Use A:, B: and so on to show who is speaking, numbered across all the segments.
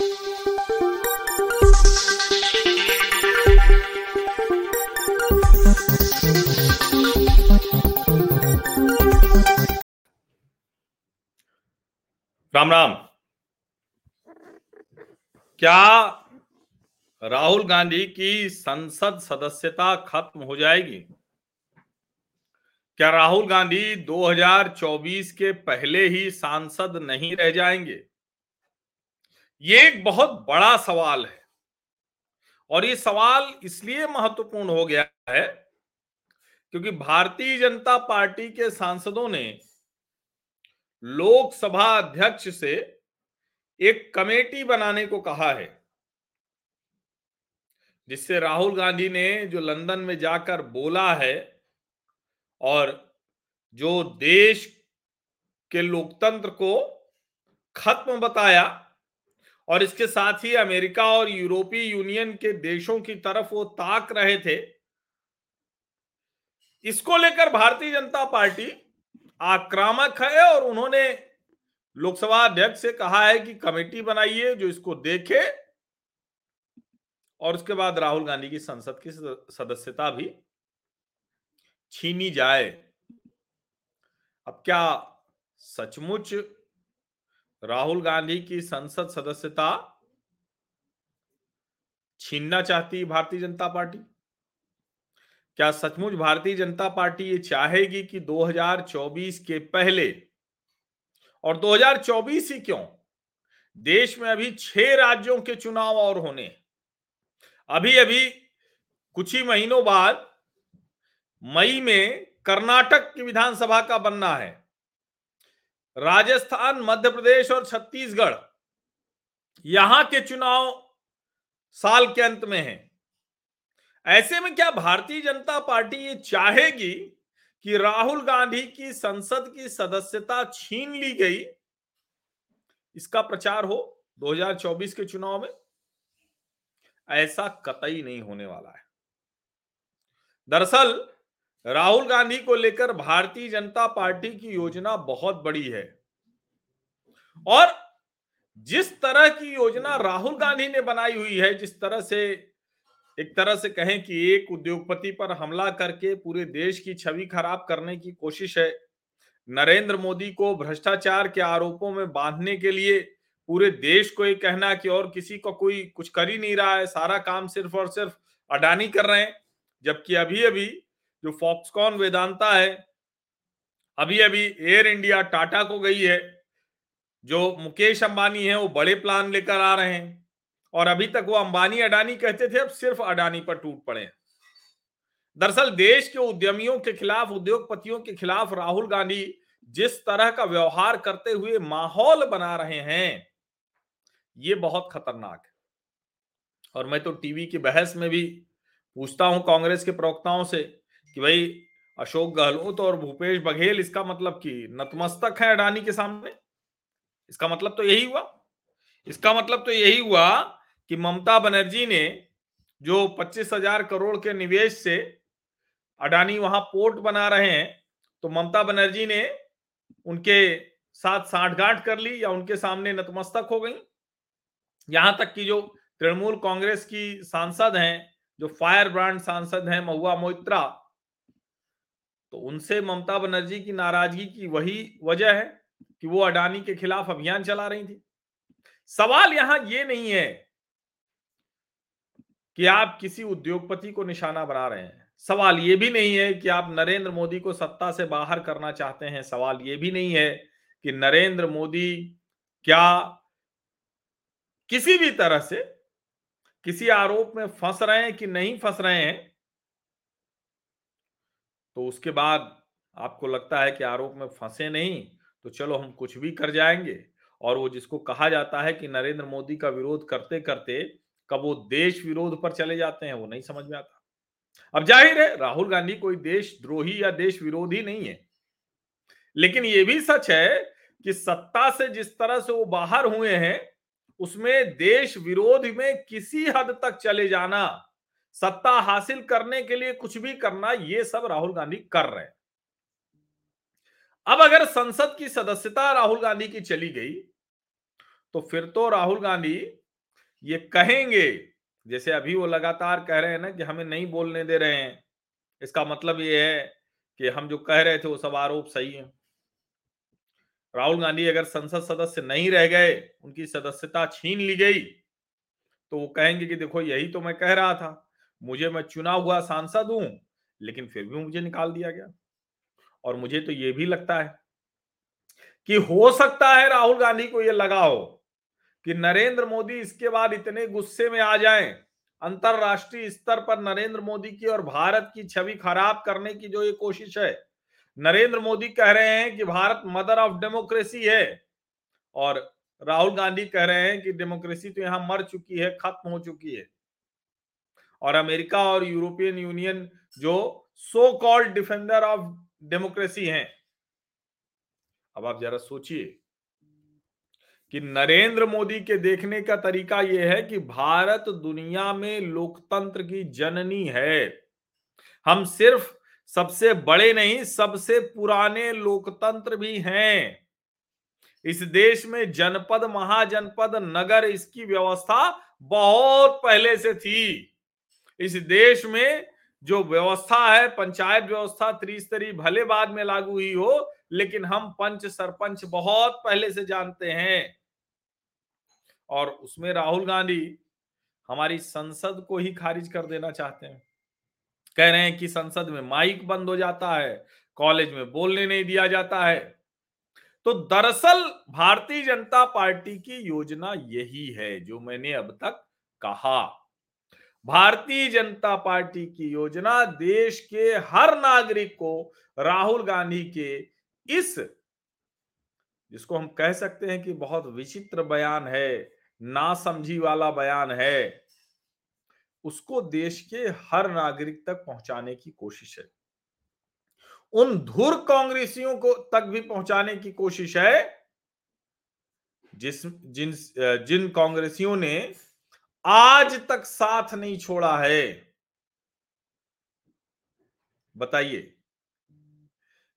A: राम राम। क्या राहुल गांधी की संसद सदस्यता खत्म हो जाएगी? क्या राहुल गांधी 2024 के पहले ही सांसद नहीं रह जाएँगे? ये एक बहुत बड़ा सवाल है। और ये सवाल इसलिए महत्वपूर्ण हो गया है क्योंकि भारतीय जनता पार्टी के सांसदों ने लोकसभा अध्यक्ष से एक कमेटी बनाने को कहा है, जिससे राहुल गांधी ने जो लंदन में जाकर बोला है और जो देश के लोकतंत्र को खत्म बताया और इसके साथ ही अमेरिका और यूरोपीय यूनियन के देशों की तरफ़ वो ताक रहे थे। इसको लेकर भारतीय जनता पार्टी आक्रामक है और उन्होंने लोकसभा अध्यक्ष से कहा है कि कमेटी बनाइए जो इसको देखे। और उसके बाद राहुल गांधी की संसद की सदस्यता भी छीनी जाए। अब क्या सचमुच राहुल गांधी की संसद सदस्यता छीनना चाहती भारतीय जनता पार्टी? क्या सचमुच भारतीय जनता पार्टी ये चाहेगी कि 2024 के पहले और 2024 ही क्यों? देश में अभी छह राज्यों के चुनाव और होने। अभी अभी कुछ ही महीनों बाद मई में कर्नाटक की विधानसभा का बनना है। राजस्थान, मध्य प्रदेश और छत्तीसगढ़ यहाँ के चुनाव साल के अंत में है। ऐसे में क्या भारतीय जनता पार्टी ये चाहेगी कि राहुल गांधी की संसद की सदस्यता छीन ली गई? इसका प्रचार हो 2024 के चुनाव में? ऐसा कतई नहीं होने वाला है। दरअसल राहुल गांधी को लेकर भारतीय जनता पार्टी की योजना बहुत बड़ी है। और जिस तरह की योजना राहुल गांधी ने बनाई हुई है, जिस तरह से, एक तरह से कहें कि एक उद्योगपति पर हमला करके पूरे देश की छवि खराब करने की कोशिश है, नरेंद्र मोदी को भ्रष्टाचार के आरोपों में बांधने के लिए पूरे देश को ये कहना कि और किसी को कोई कुछ कर ही नहीं रहा है, सारा काम सिर्फ़ और सिर्फ़ अडानी कर रहे हैं, जबकि अभी अभी जो फॉक्सकॉन वेदांता है अभी अभी एयर इंडिया टाटा को गई है, जो मुकेश अंबानी है, वो बड़े प्लान लेकर आ रहे हैं। और अभी तक वो अंबानी, अडानी कहते थे, अब सिर्फ़ अडानी पर टूट पड़े हैं। दरअसल देश के उद्यमियों के खिलाफ, उद्योगपतियों के खिलाफ राहुल गांधी जिस तरह का व्यवहार करते हुए माहौल बना रहे हैं, ये बहुत खतरनाक है। और मैं तो टीवी की बहस में भी पूछता हूँ कांग्रेस के प्रवक्ताओं से कि भाई अशोक गहलोत और भूपेश बघेल इसका मतलब कि नतमस्तक है अडानी के सामने। इसका मतलब तो यही हुआ। इसका मतलब तो यही हुआ कि ममता बनर्जी ने जो पच्चीस हज़ार करोड़ के निवेश से अडानी वहाँ पोर्ट बना रहे हैं तो ममता बनर्जी ने उनके साथ साठगांठ कर ली या उनके सामने नतमस्तक हो गई। यहाँ तक कि जो तृणमूल कांग्रेस की सांसद हैं, जो फायर ब्रांड सांसद हैं महुआ मोइत्रा तो उनसे ममता बनर्जी की नाराज़गी की वही वजह है कि वो अडानी के खिलाफ अभियान चला रही थी। सवाल यहाँ ये नहीं है कि आप किसी उद्योगपति को निशाना बना रहे हैं। सवाल ये भी नहीं है कि आप नरेंद्र मोदी को सत्ता से बाहर करना चाहते हैं। सवाल ये भी नहीं है कि नरेंद्र मोदी क्या किसी भी तरह से किसी आरोप में फंस रहे हैं कि नहीं फंस रहे हैं। तो उसके बाद आपको लगता है कि आरोप में फंसे नहीं तो चलो हम कुछ भी कर जाएँगे। और वो जिसको कहा जाता है कि नरेंद्र मोदी का विरोध करते करते कब वो देश विरोध पर चले जाते हैं, वो नहीं समझ में आता। अब ज़ाहिर है, राहुल गांधी कोई देश द्रोही या देश विरोधी नहीं है। लेकिन ये भी सच है कि सत्ता से जिस तरह से वो बाहर हुए हैं, उसमें देश विरोध में किसी हद तक चले जाना सत्ता हासिल करने के लिए कुछ भी करना, ये सब राहुल गांधी कर रहे हैं। अब अगर संसद की सदस्यता राहुल गांधी की चली गई तो फिर तो राहुल गांधी ये कहेंगे, जैसे अभी वो लगातार कह रहे हैं ना कि हमें नहीं बोलने दे रहे हैं। इसका मतलब ये है कि हम जो कह रहे थे, वो सब आरोप सही है। राहुल गांधी अगर संसद सदस्य नहीं रह गए, उनकी सदस्यता छीन ली गई तो वो कहेंगे कि देखो, यही तो मैं कह रहा था। मुझे मैं चुना हुआ सांसद हूँ, लेकिन फिर भी मुझे निकाल दिया गया। और मुझे तो ये भी लगता है कि हो सकता है राहुल गांधी को यह लगा हो कि नरेंद्र मोदी इसके बाद इतने गुस्से में आ जाएँ, अंतरराष्ट्रीय स्तर पर नरेंद्र मोदी की और भारत की छवि खराब करने की जो ये कोशिश है। नरेंद्र मोदी कह रहे हैं कि भारत मदर ऑफ़ डेमोक्रेसी है और राहुल गांधी कह रहे हैं कि डेमोक्रेसी तो यहाँ मर चुकी है, खत्म हो चुकी है। और अमेरिका और यूरोपियन यूनियन जो so called defender of democracy हैं। अब आप जरा सोचिए कि नरेंद्र मोदी के देखने का तरीका यह है कि भारत दुनिया में लोकतंत्र की जननी है। हम सिर्फ़ सबसे बड़े नहीं, सबसे पुराने लोकतंत्र भी हैं। इस देश में जनपद, महाजनपद, नगर, इसकी व्यवस्था बहुत पहले से थी। इस देश में जो व्यवस्था है, पंचायत व्यवस्था त्रिस्तरीय भले बाद में लागू हुई हो, लेकिन हम पंच सरपंच बहुत पहले से जानते हैं। और उसमें राहुल गांधी हमारी संसद को ही खारिज कर देना चाहते हैं। कह रहे हैं कि संसद में माइक बंद हो जाता है, कॉलेज में बोलने नहीं दिया जाता है। तो दरअसल भारतीय जनता पार्टी की योजना यही है, जो मैंने अब तक कहा। भारतीय जनता पार्टी की योजना देश के हर नागरिक को राहुल गांधी के इस, जिसको हम कह सकते हैं कि बहुत विचित्र बयान है ना समझी वाला बयान है, उसको देश के हर नागरिक तक पहुँचाने की कोशिश है। उन धुर कांग्रेसियों को तक भी पहुँचाने की कोशिश है, जिस, जिन जिन कांग्रेसियों ने आज तक साथ नहीं छोड़ा है। बताइए।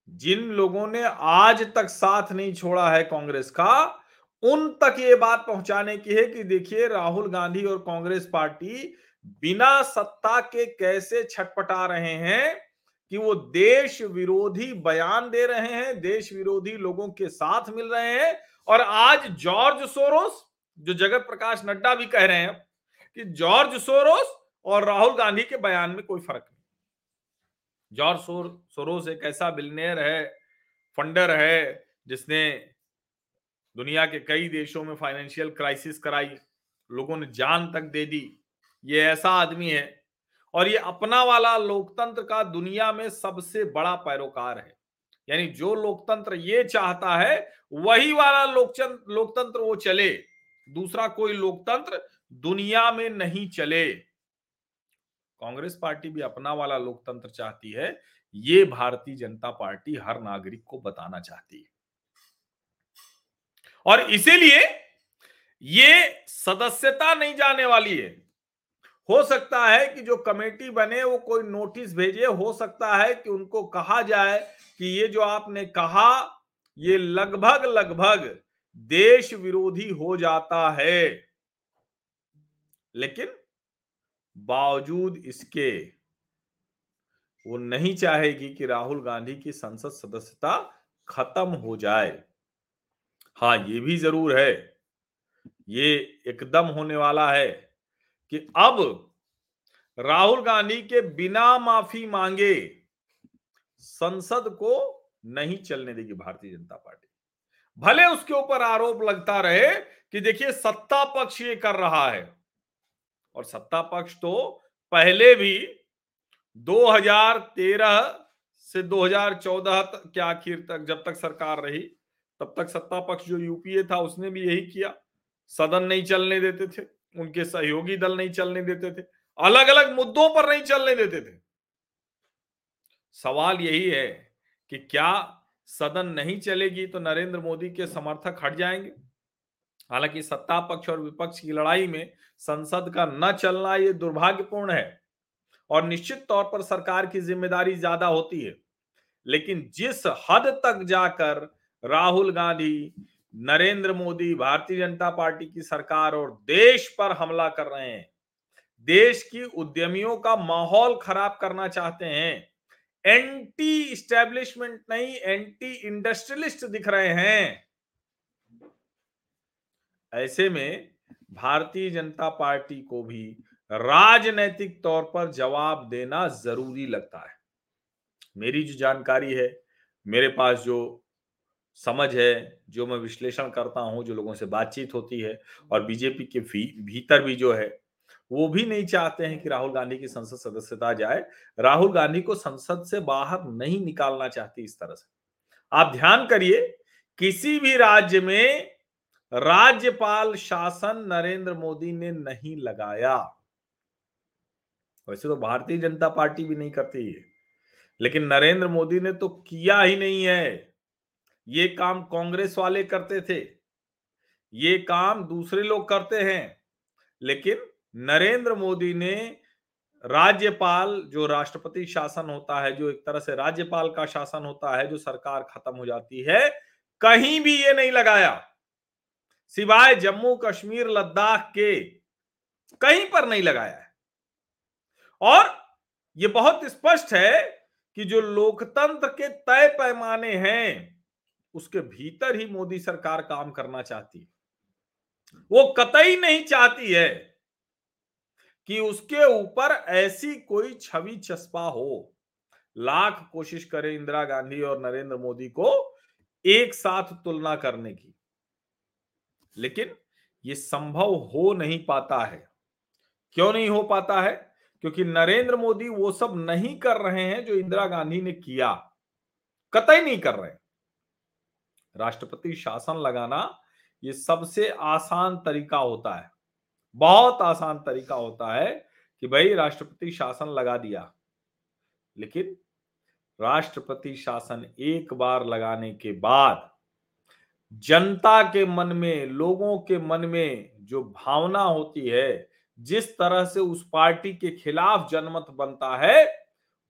A: जिन लोगों ने आज तक साथ नहीं छोड़ा है कांग्रेस का, उन तक ये बात पहुँचाने की है कि देखिए, राहुल गांधी और कांग्रेस पार्टी बिना सत्ता के कैसे छटपटा रहे हैं कि वो देश विरोधी बयान दे रहे हैं, देश विरोधी लोगों के साथ मिल रहे हैं और आज जॉर्ज सोरोस, जो जगत प्रकाश नड्डा भी कह रहे हैं कि जॉर्ज सोरोस और राहुल गांधी के बयान में कोई फ़र्क नहीं। जॉर्ज सोर, सोरोस एक ऐसा बिलनेयर है फंडर है जिसने दुनिया के कई देशों में फाइनेंशियल क्राइसिस कराई लोगों ने जान तक दे दी। ये ऐसा आदमी है और ये अपना वाला लोकतंत्र का दुनिया में सबसे बड़ा पैरोकार है। यानी जो लोकतंत्र ये चाहता है वही वाला लोकतंत्र लोकतंत्र वो चले। दूसरा कोई लोकतंत्र दुनिया में नहीं चले। कांग्रेस पार्टी भी अपना वाला लोकतंत्र चाहती है, ये भारतीय जनता पार्टी हर नागरिक को बताना चाहती है। और इसीलिए ये सदस्यता नहीं जाने वाली है। हो सकता है कि जो कमेटी बने, वो कोई नोटिस भेजे, हो सकता है कि उनको कहा जाए कि ये जो आपने कहा, ये लगभग लगभग देश विरोधी हो जाता है। लेकिन बावजूद इसके, वो नहीं चाहेगी कि राहुल गांधी की संसद सदस्यता खत्म हो जाए। हाँ ये भी ज़रूर है। ये एकदम होने वाला है कि अब राहुल गांधी के बिना माफ़ी मांगे संसद को नहीं चलने देगी भारतीय जनता पार्टी। भले उसके ऊपर आरोप लगता रहे कि देखिए सत्ता पक्ष ये कर रहा है। और सत्ता पक्ष तो पहले भी 2013 से 2014 के आखिर तक जब तक सरकार रही, तब तक सत्ता पक्ष जो यूपीए था उसने भी यही किया। सदन नहीं चलने देते थे, उनके सहयोगी दल नहीं चलने देते थे अलग अलग मुद्दों पर नहीं चलने देते थे। सवाल यही है कि क्या सदन नहीं चलेगी तो नरेंद्र मोदी के समर्थक हट जाएँगे? हालाँकि सत्ता पक्ष और विपक्ष की लड़ाई में संसद का न चलना यह दुर्भाग्यपूर्ण है और निश्चित तौर पर सरकार की ज़िम्मेदारी ज़्यादा होती है। लेकिन जिस हद तक जाकर राहुल गांधी, नरेंद्र मोदी, भारतीय जनता पार्टी की सरकार और देश पर हमला कर रहे हैं, देश की उद्यमियों का माहौल खराब करना चाहते हैं एंटी स्टैब्लिशमेंट नहीं एंटी इंडस्ट्रियलिस्ट दिख रहे हैं। ऐसे में भारतीय जनता पार्टी को भी राजनैतिक तौर पर जवाब देना ज़रूरी लगता है। मेरी जो जानकारी है मेरे पास जो समझ है जो मैं विश्लेषण करता हूँ जो लोगों से बातचीत होती है और बीजेपी के भी, भीतर भी जो है वो भी नहीं चाहते हैं कि राहुल गांधी की संसद सदस्यता जाए। राहुल गांधी को संसद से बाहर नहीं निकालना चाहती इस तरह से। आप ध्यान करिए किसी भी राज्य में राज्यपाल शासन नरेंद्र मोदी ने नहीं लगाया। वैसे तो भारतीय जनता पार्टी भी नहीं करती है, लेकिन नरेंद्र मोदी ने तो किया ही नहीं है। ये काम कांग्रेस वाले करते थे, ये काम दूसरे लोग करते हैं, लेकिन नरेंद्र मोदी ने राज्यपाल, जो राष्ट्रपति शासन होता है, जो एक तरह से राज्यपाल का शासन होता है, जो सरकार खत्म हो जाती है, कहीं भी ये नहीं लगाया। सिवाय जम्मू कश्मीर, लद्दाख के, कहीं पर नहीं लगाया है। और ये बहुत स्पष्ट है कि जो लोकतंत्र के तय पैमाने हैं, उसके भीतर ही मोदी सरकार काम करना चाहती है। वो कतई नहीं चाहती है कि उसके ऊपर ऐसी कोई छवि चस्पा हो। लाख कोशिश करे इंदिरा गांधी और नरेंद्र मोदी को एक साथ तुलना करने की। लेकिन ये संभव हो नहीं पाता है। क्यों नहीं हो पाता है? क्योंकि नरेंद्र मोदी वो सब नहीं कर रहे हैं जो इंदिरा गांधी ने किया। कतई नहीं कर रहे। राष्ट्रपति शासन लगाना ये सबसे आसान तरीका होता है। बहुत आसान तरीका होता है कि भाई राष्ट्रपति शासन लगा दिया। लेकिन राष्ट्रपति शासन एक बार लगाने के बाद जनता के मन में, लोगों के मन में जो भावना होती है, जिस तरह से उस पार्टी के खिलाफ जनमत बनता है,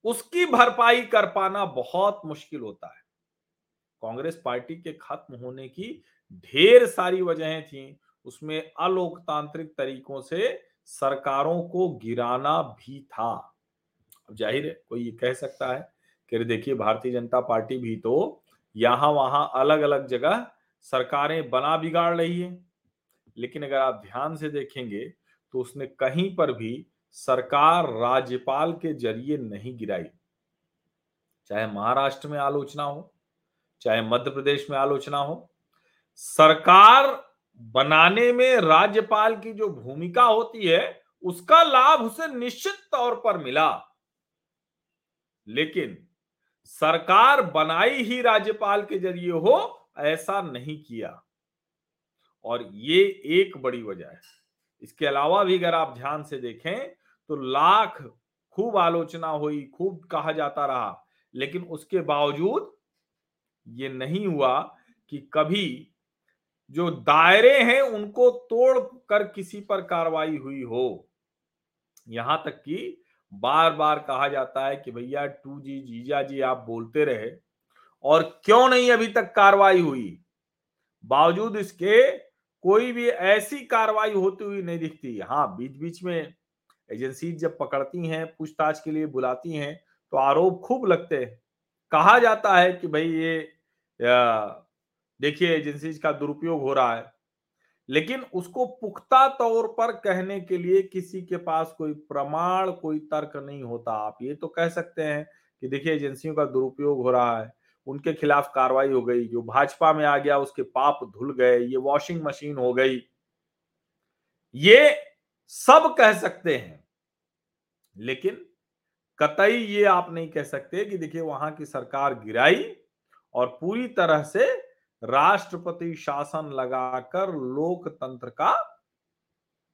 A: उसकी भरपाई कर पाना बहुत मुश्किल होता है। कांग्रेस पार्टी के खत्म होने की ढेर सारी वजहें थी। उसमें अलोकतांत्रिक तरीकों से सरकारों को गिराना भी था। अब ज़ाहिर है, कोई ये कह सकता है कि देखिए, भारतीय जनता पार्टी भी तो यहाँ वहाँ अलग अलग जगह सरकारें बना बिगाड़ रही है। लेकिन अगर आप ध्यान से देखेंगे तो उसने कहीं पर भी सरकार राज्यपाल के ज़रिए नहीं गिराई। चाहे महाराष्ट्र में आलोचना हो, चाहे मध्य प्रदेश में आलोचना हो, सरकार बनाने में राज्यपाल की जो भूमिका होती है, उसका लाभ उसे निश्चित तौर पर मिला। लेकिन सरकार बनाई ही राज्यपाल के ज़रिए हो ऐसा नहीं किया। और ये एक बड़ी वजह है। इसके अलावा भी अगर आप ध्यान से देखें तो लाख खूब आलोचना हुई, खूब कहा जाता रहा, लेकिन उसके बावजूद ये नहीं हुआ कि कभी जो दायरे हैं उनको तोड़ कर किसी पर कार्रवाई हुई हो। यहाँ तक कि बार बार कहा जाता है कि भैया, टू जी, जीजा जी, आप बोलते रहे और क्यों नहीं अभी तक कार्रवाई हुई? बावजूद इसके कोई भी ऐसी कार्रवाई होती हुई नहीं दिखती। हाँ बीच बीच में एजेंसी जब पकड़ती हैं, पूछताछ के लिए बुलाती हैं तो आरोप खूब लगते हैं। कहा जाता है कि भाई ये देखिए एजेंसी का दुरुपयोग हो रहा है, लेकिन उसको पुख्ता तौर पर कहने के लिए किसी के पास कोई प्रमाण, कोई तर्क नहीं होता। आप ये तो कह सकते हैं कि देखिए एजेंसियों का दुरुपयोग हो रहा है। उनके खिलाफ कार्रवाई हो गई, जो भाजपा में आ गया, उसके पाप धुल गए, ये वॉशिंग मशीन हो गई। ये सब कह सकते हैं, लेकिन कतई ये आप नहीं कह सकते कि देखिए वहाँ की सरकार गिराई और पूरी तरह से राष्ट्रपति शासन लगाकर लोकतंत्र का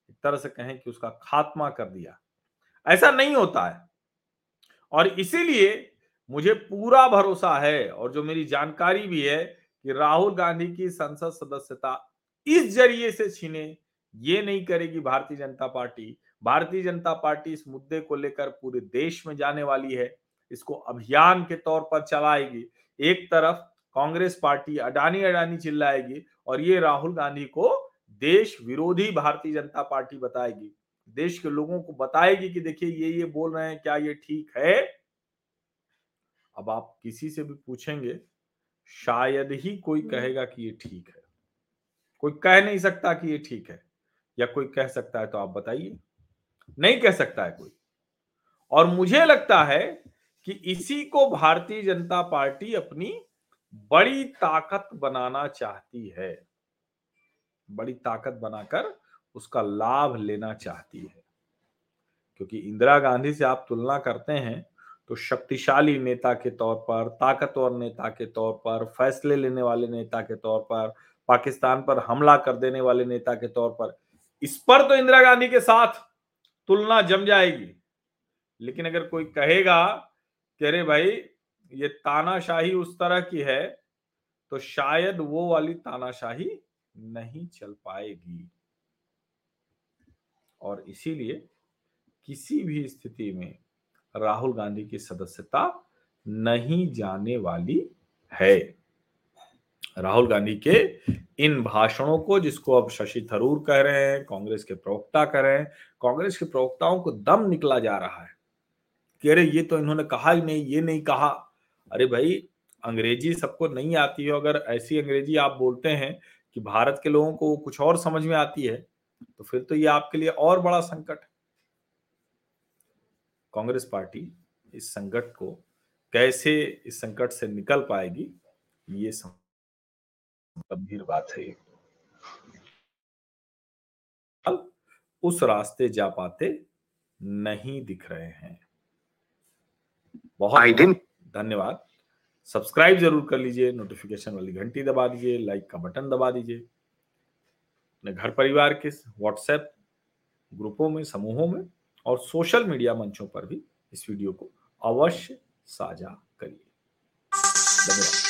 A: एक तरह से कहें कि उसका खात्मा कर दिया। ऐसा नहीं होता है। और इसीलिए मुझे पूरा भरोसा है और जो मेरी जानकारी भी है कि राहुल गांधी की संसद सदस्यता इस ज़रिए से छीने, ये नहीं करेगी भारतीय जनता पार्टी। भारतीय जनता पार्टी इस मुद्दे को लेकर पूरे देश में जाने वाली है। इसको अभियान के तौर पर चलाएगी। एक तरफ़ कांग्रेस पार्टी अडानी अडानी चिल्लाएगी और ये राहुल गांधी को देश विरोधी भारतीय जनता पार्टी बताएगी। देश के लोगों को बताएगी कि देखिए ये ये बोल रहे हैं, क्या ये ठीक है? अब आप किसी से भी पूछेंगे शायद ही कोई। कहेगा कि ये ठीक है। कोई कह नहीं सकता कि ये ठीक है या कोई कह सकता है तो आप बताइए। नहीं कह सकता है कोई। और मुझे लगता है कि इसी को भारतीय जनता पार्टी अपनी बड़ी ताकत बनाना चाहती है। बड़ी ताकत बनाकर उसका लाभ लेना चाहती है। क्योंकि इंदिरा गांधी से आप तुलना करते हैं तो शक्तिशाली नेता के तौर पर, ताकतवर नेता के तौर पर, फैसले लेने वाले नेता के तौर पर, पाकिस्तान पर हमला कर देने वाले नेता के तौर पर, इस पर तो इंदिरा गांधी के साथ तुलना जम जाएगी। लेकिन अगर कोई कहेगा कि अरे भाई, ये तानाशाही उस तरह की है तो शायद वो वाली तानाशाही नहीं चल पाएगी। और इसीलिए किसी भी स्थिति में राहुल गांधी की सदस्यता नहीं जाने वाली है। राहुल गांधी के इन भाषणों को जिसको अब शशि थरूर कह रहे हैं, कांग्रेस के प्रवक्ता कह रहे हैं, कांग्रेस के प्रवक्ताओं को दम निकला जा रहा है कि अरे ये तो इन्होंने कहा ही नहीं, ये नहीं कहा। अरे भाई, अंग्रेज़ी सबको नहीं आती है। अगर ऐसी अंग्रेज़ी आप बोलते हैं कि भारत के लोगों को कुछ और समझ में आती है तो फिर तो ये आपके लिए और बड़ा संकट है। कांग्रेस पार्टी इस संकट को कैसे इस संकट से निकल पाएगी ये गंभीर बात है। उस रास्ते जा पाते नहीं दिख रहे हैं। बहुत धन्यवाद। सब्सक्राइब ज़रूर कर लीजिए नोटिफिकेशन वाली घंटी दबा दीजिए लाइक का बटन दबा दीजिए। अपने घर परिवार के व्हाट्सएप ग्रुपों में समूहों में और सोशल मीडिया मंचों पर भी इस वीडियो को अवश्य साझा करिए। धन्यवाद।